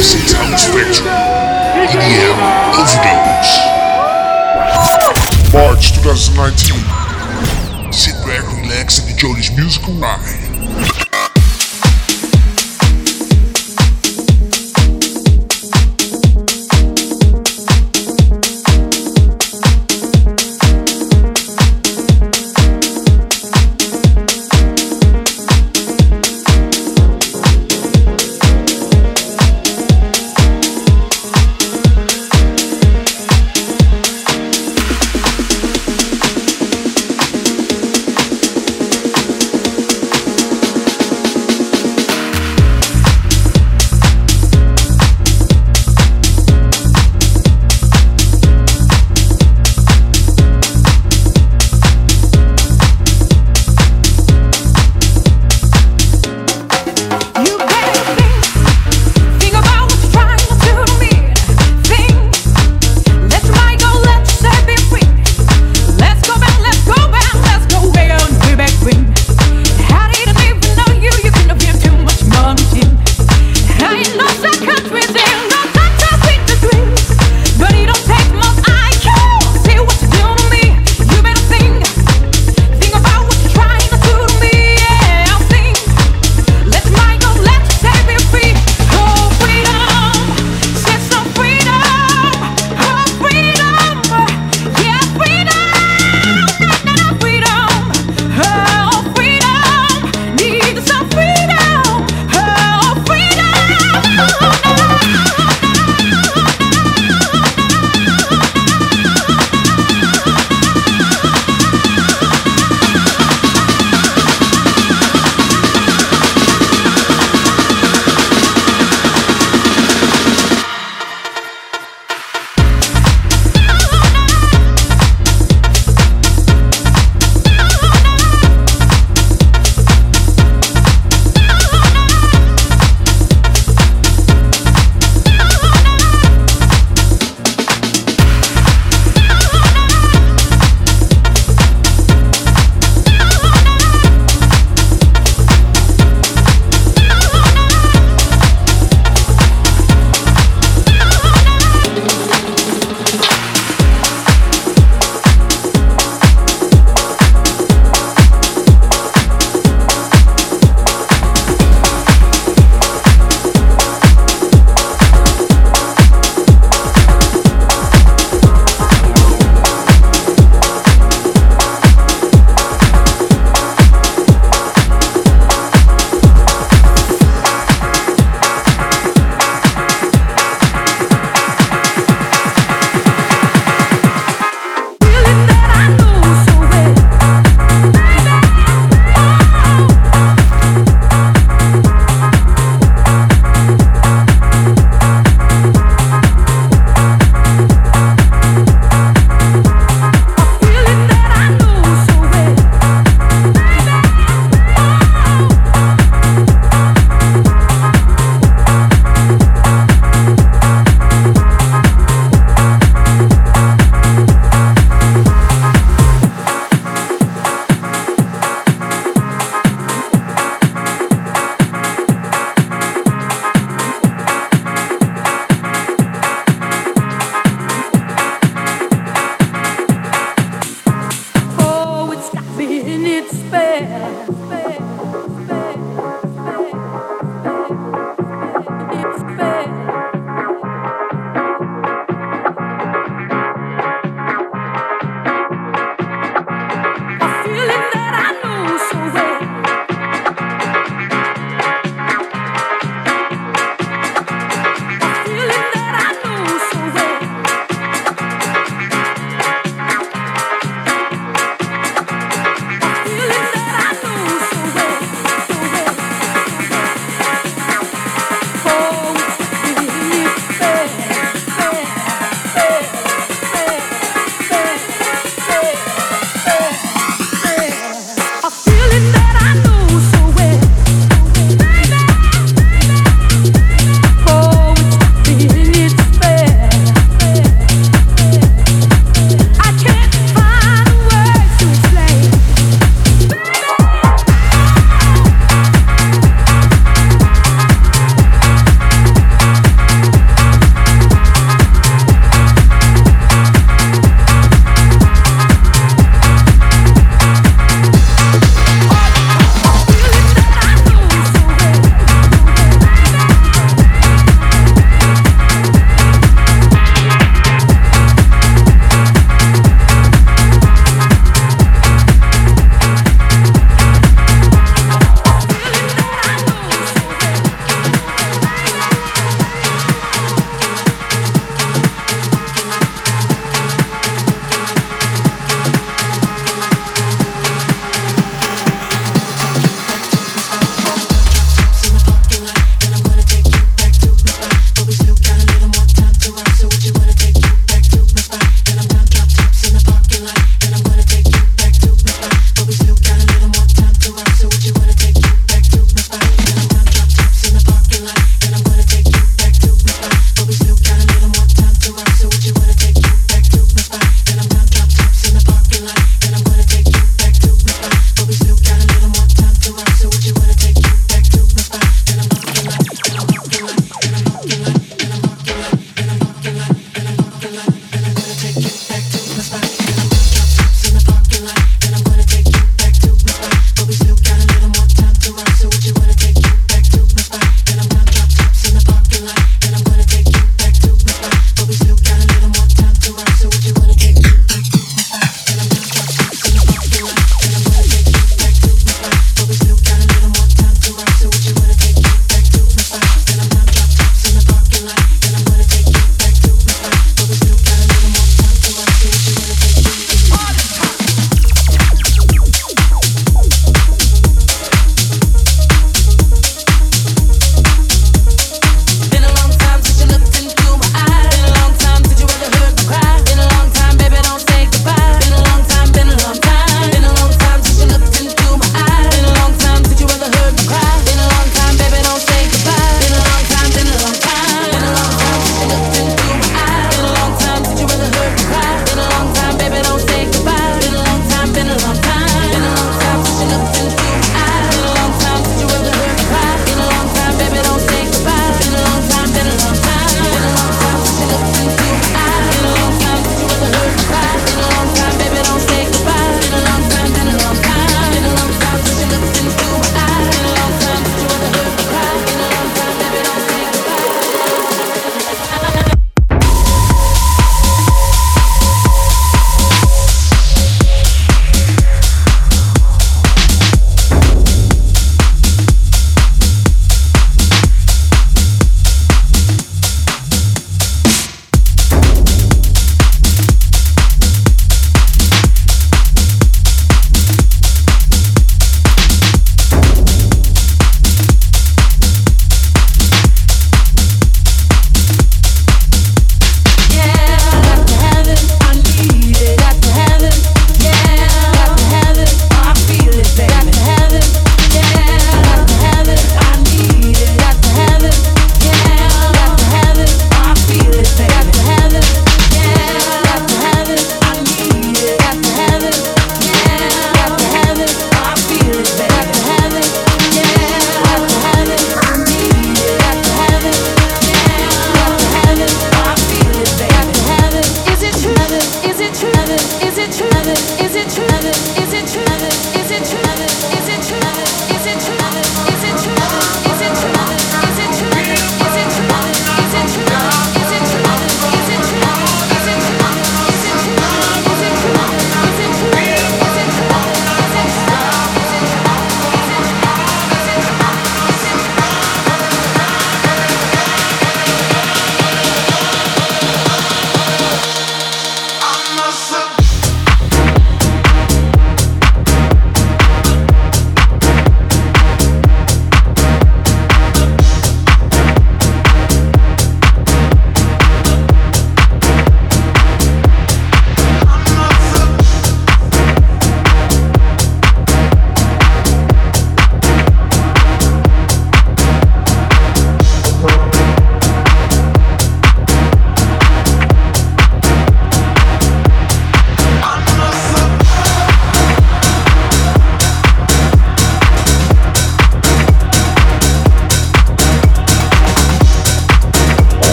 Acid House Spectrum. EDM Overdose. March 2019. Sit back, relax, and enjoy this musical ride.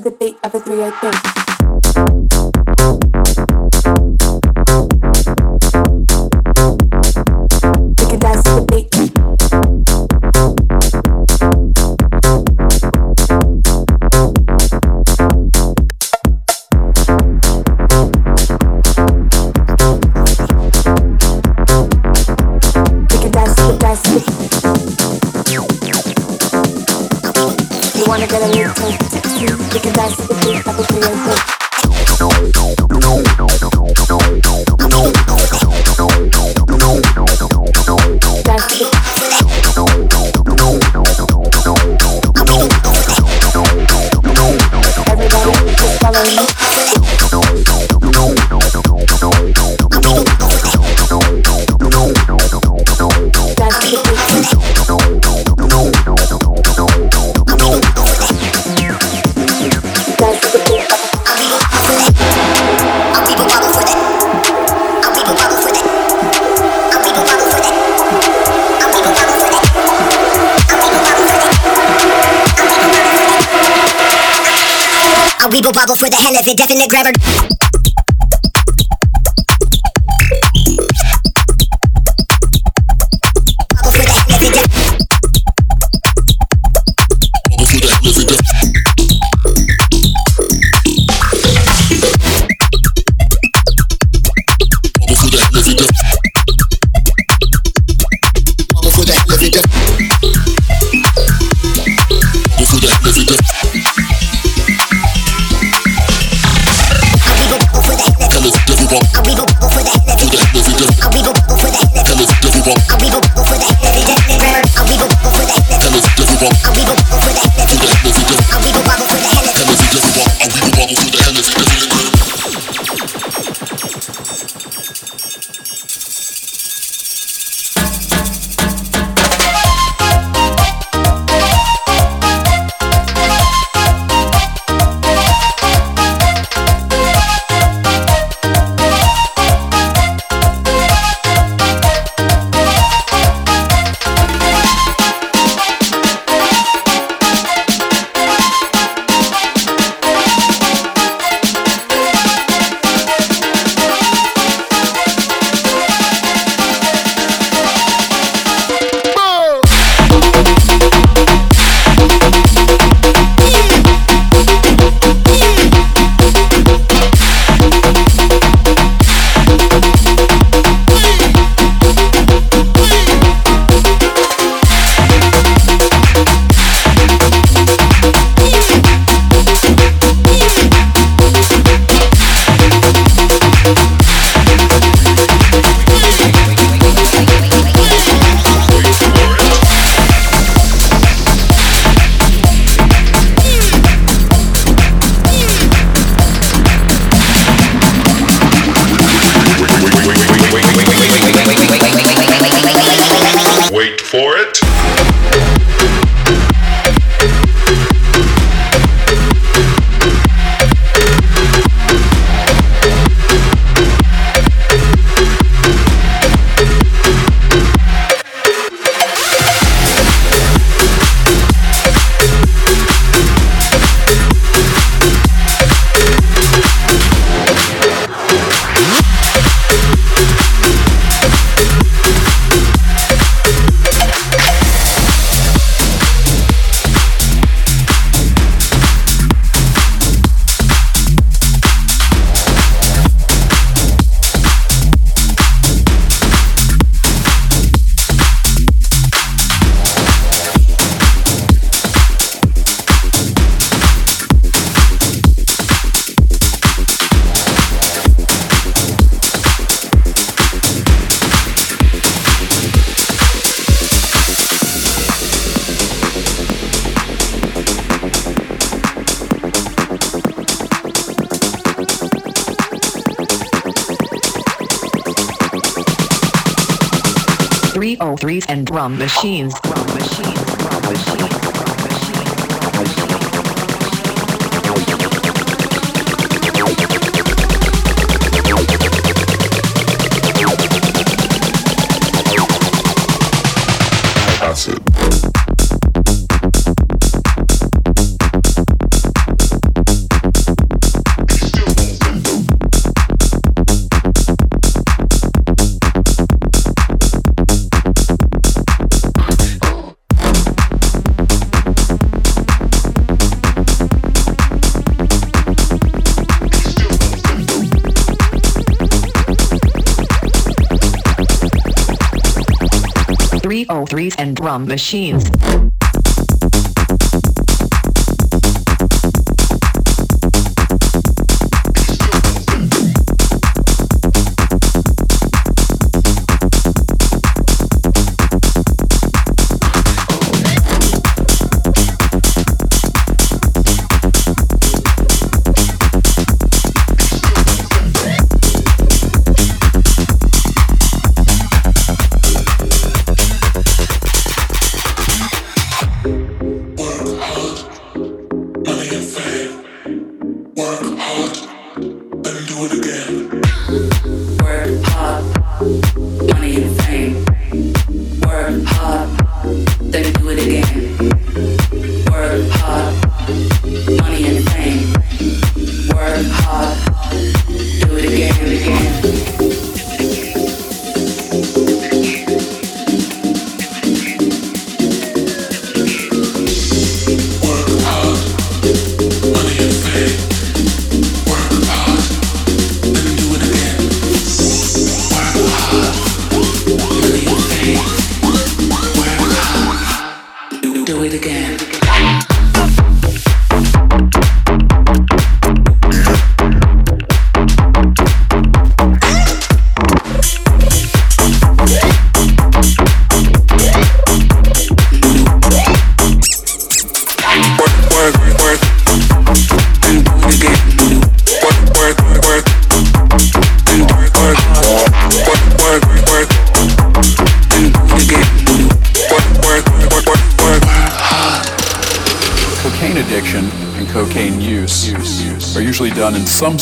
The beat of a 3 bubble for the hell of it, definite grabber. Machines, drum machines.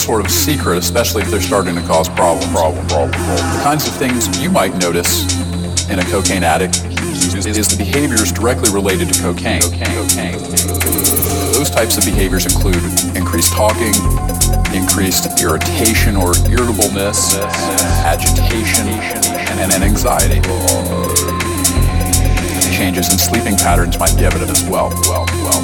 Sort of secret, especially if they're starting to cause problem, problem, problem, problem. The kinds of things you might notice in a cocaine addict is, is the behaviors directly related to cocaine. cocaine. Those types of behaviors include increased talking, increased irritation or irritableness, agitation, and, and anxiety. Changes in sleeping patterns might be evident as well. well, well.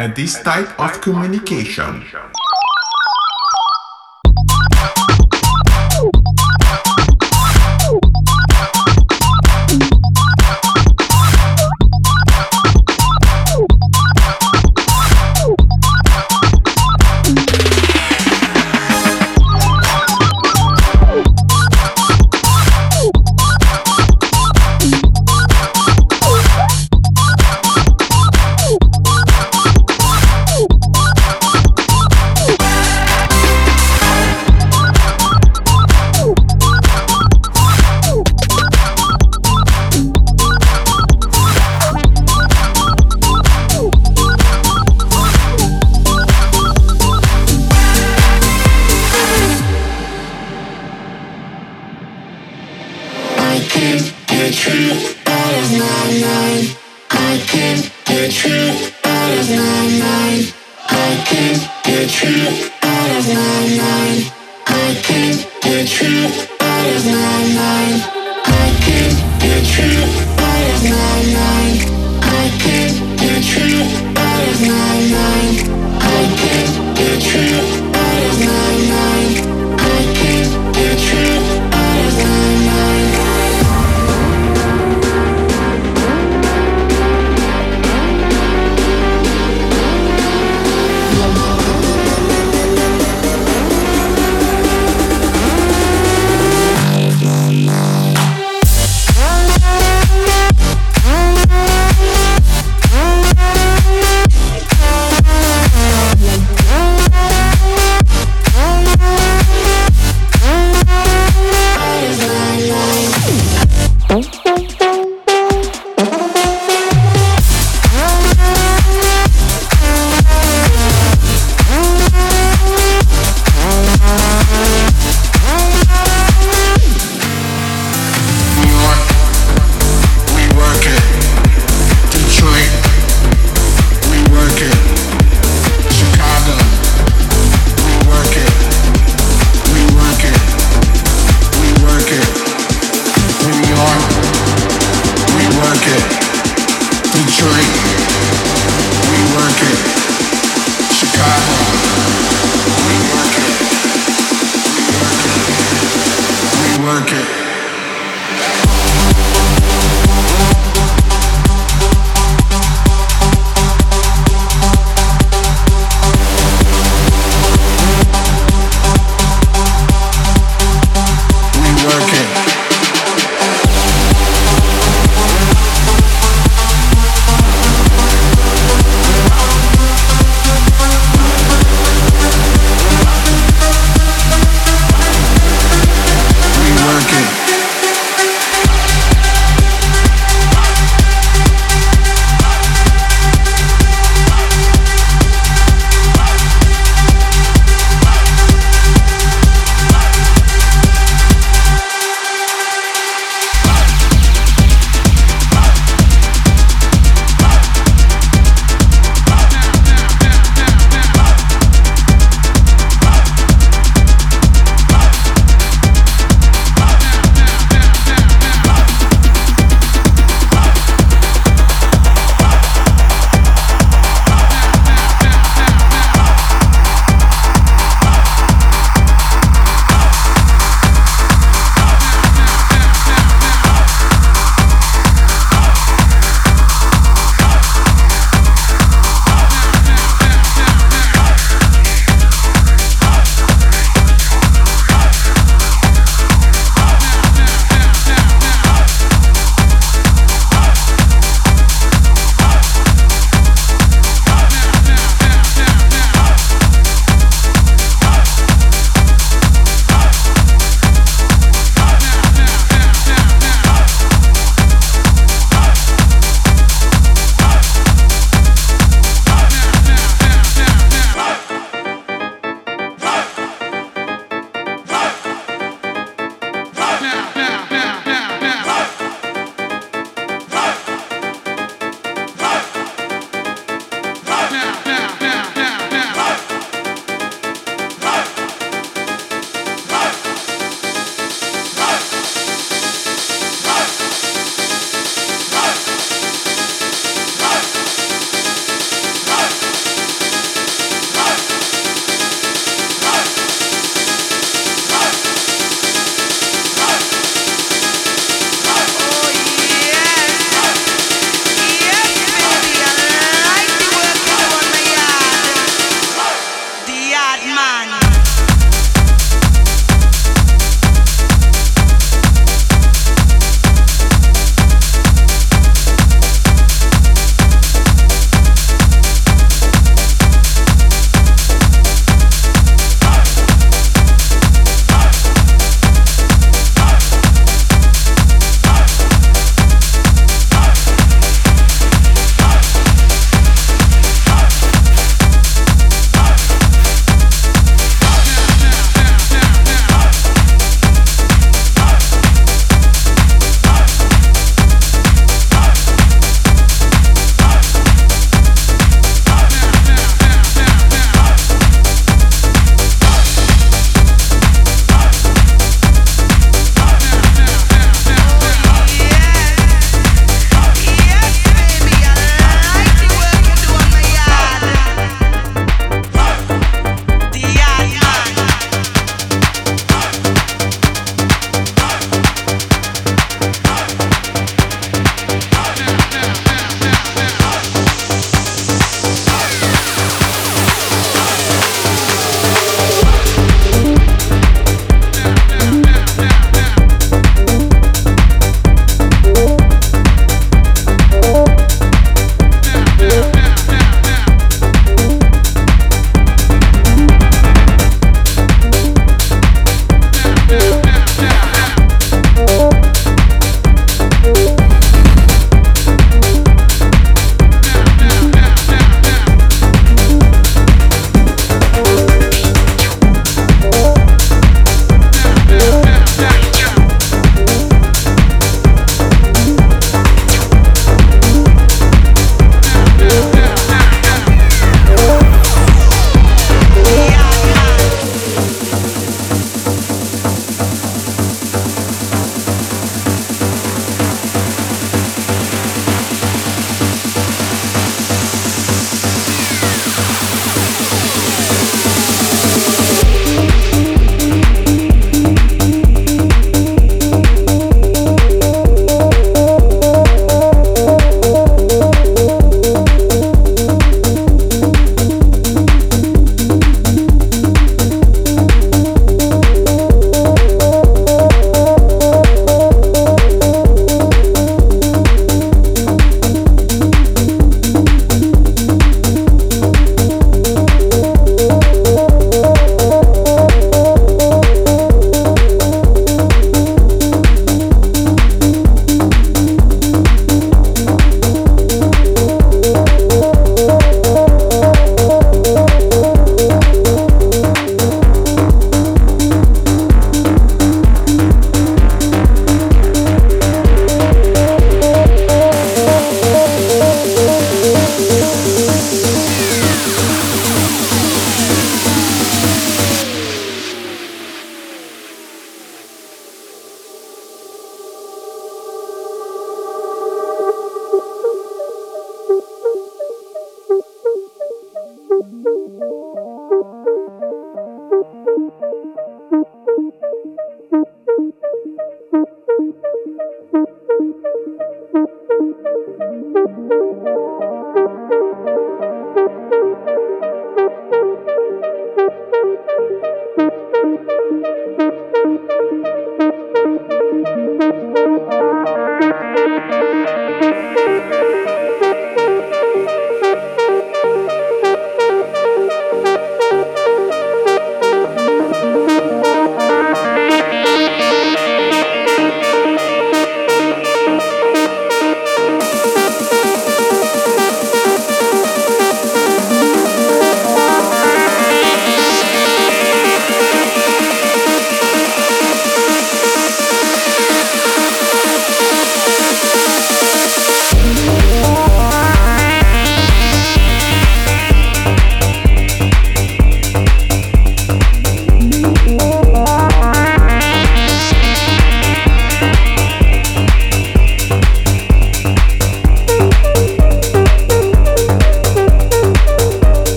At this type of communication.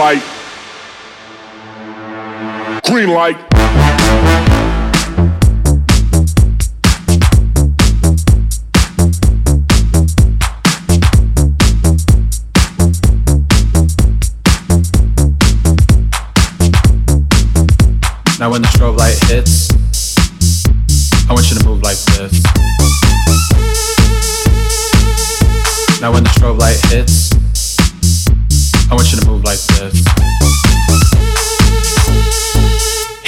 light. Green light. Now when the strobe.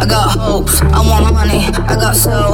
I got hopes, I want money, I got soul.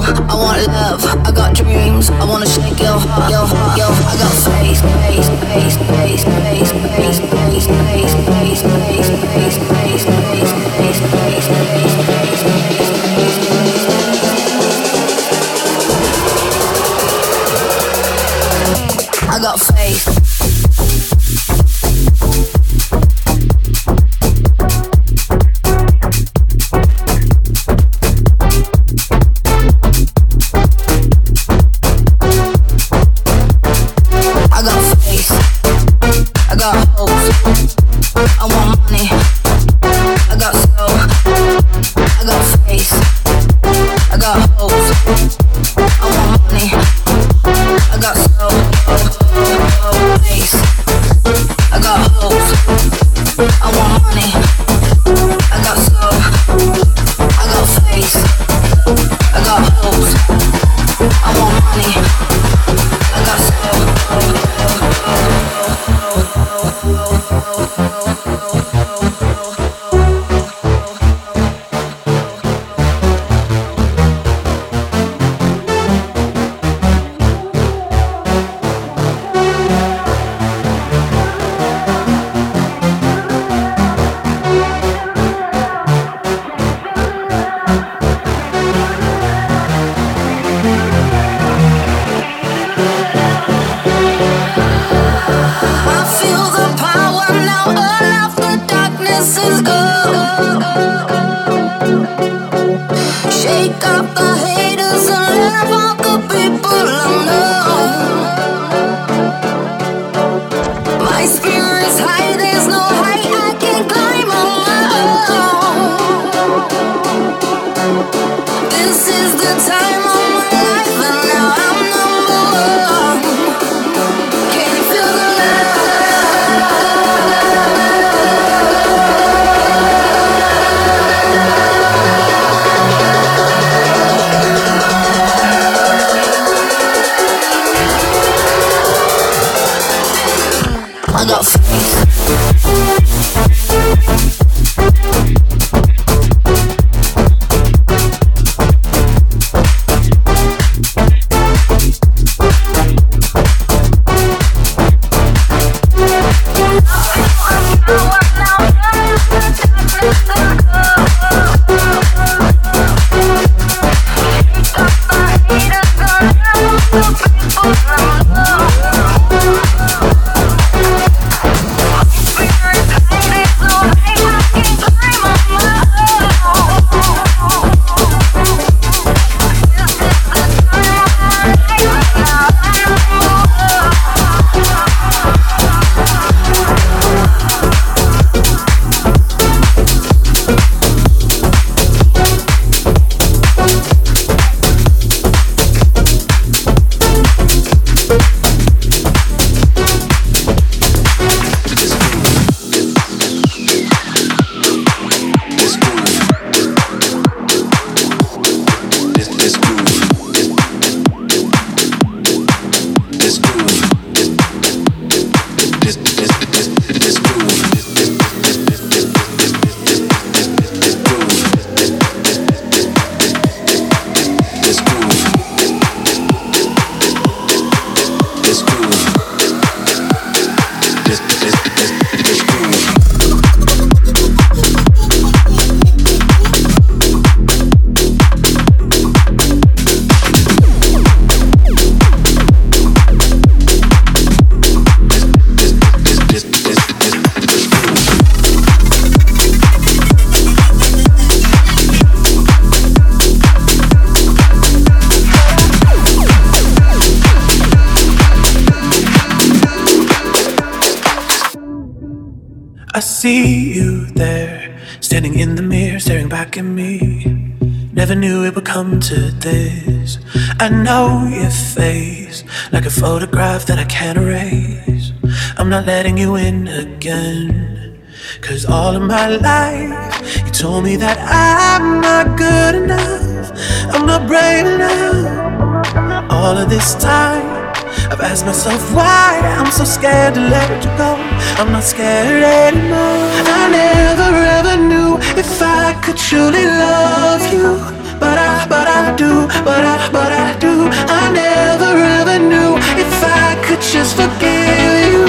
To this. I know your face like a photograph that I can't erase. I'm not letting you in again. Cause all of my life, you told me that I'm not good enough. I'm not brave enough. All of this time, I've asked myself why I'm so scared to let you go. I'm not scared anymore. I never ever knew if I could truly love you but I, but I do, but I, but I do. I never ever knew if I could just forgive you,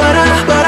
but I, but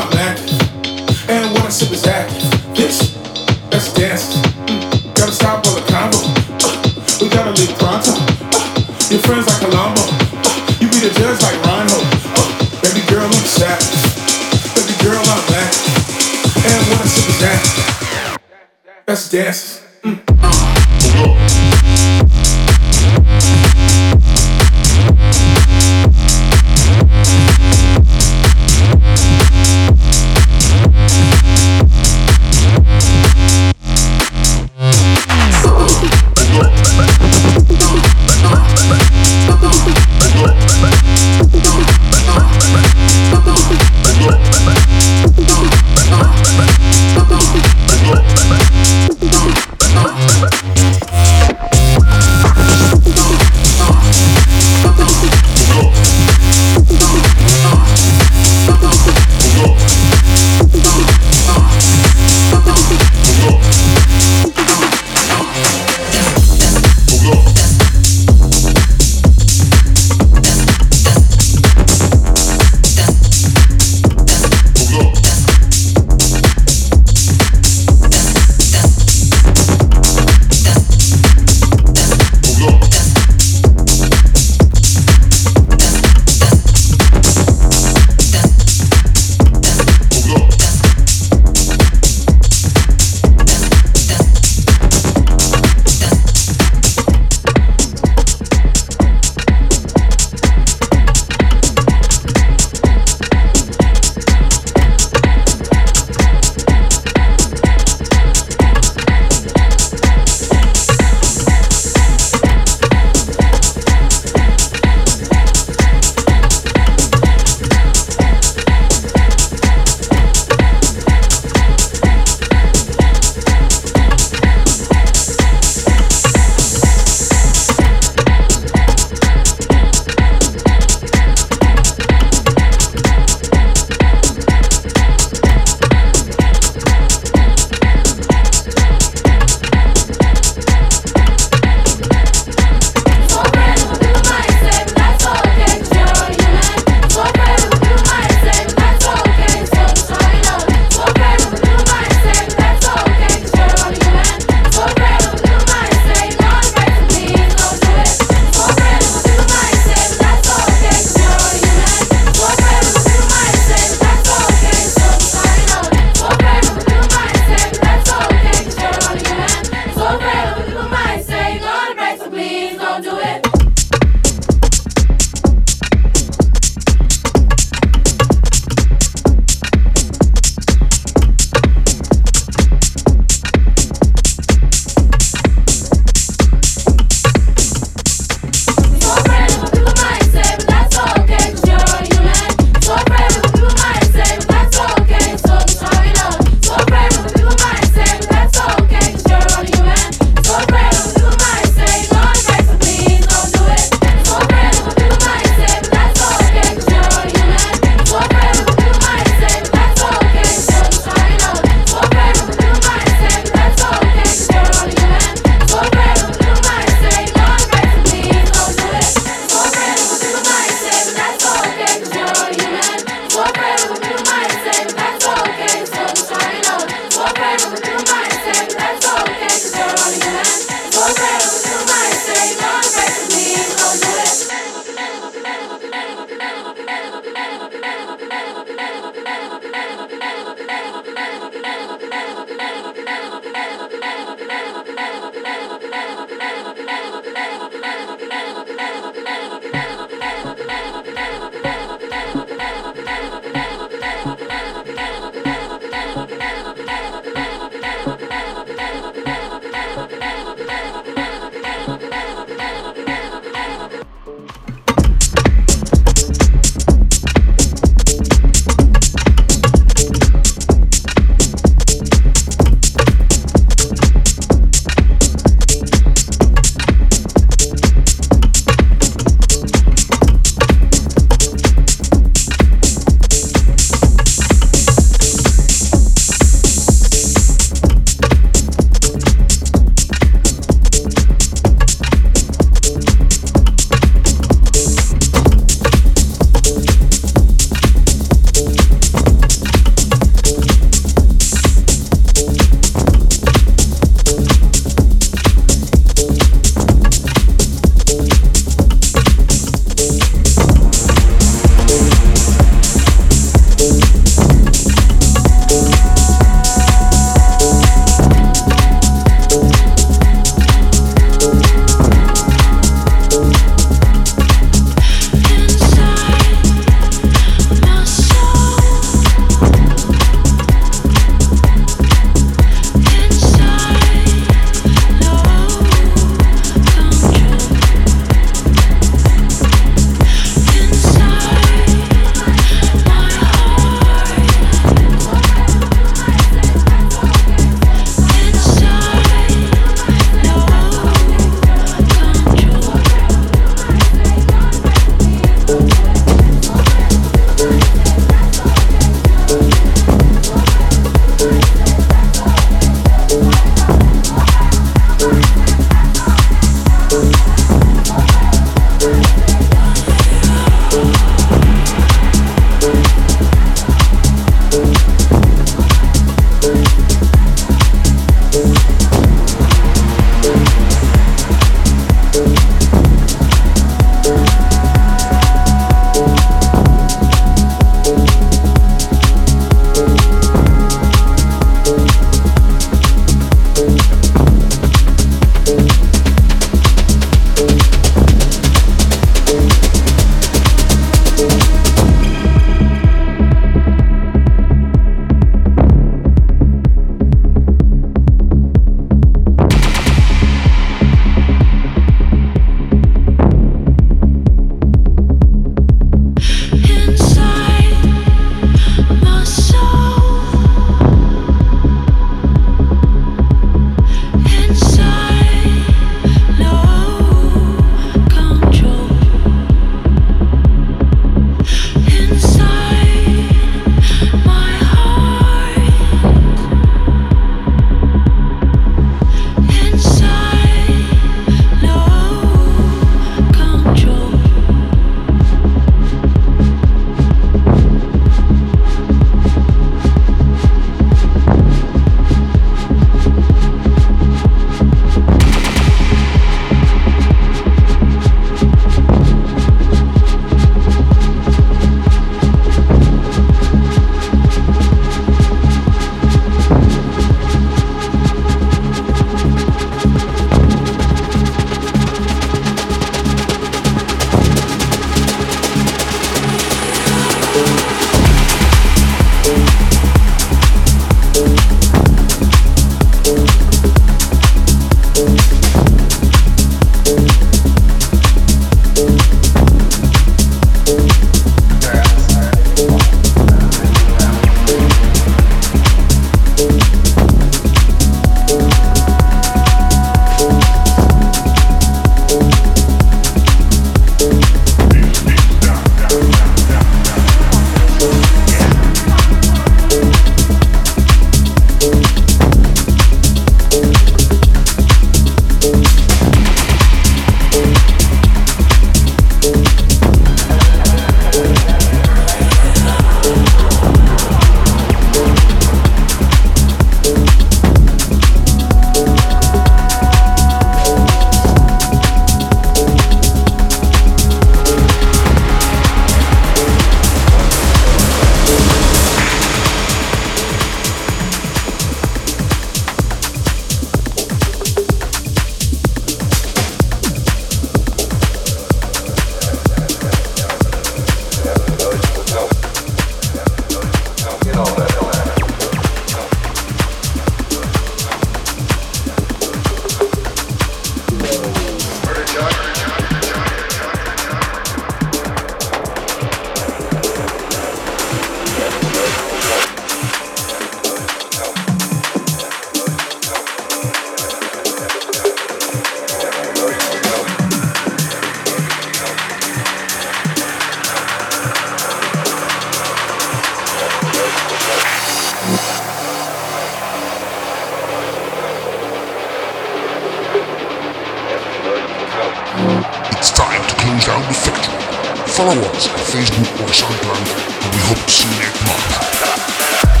Follow us on Facebook or SoundCloud, and we hope to see you next month.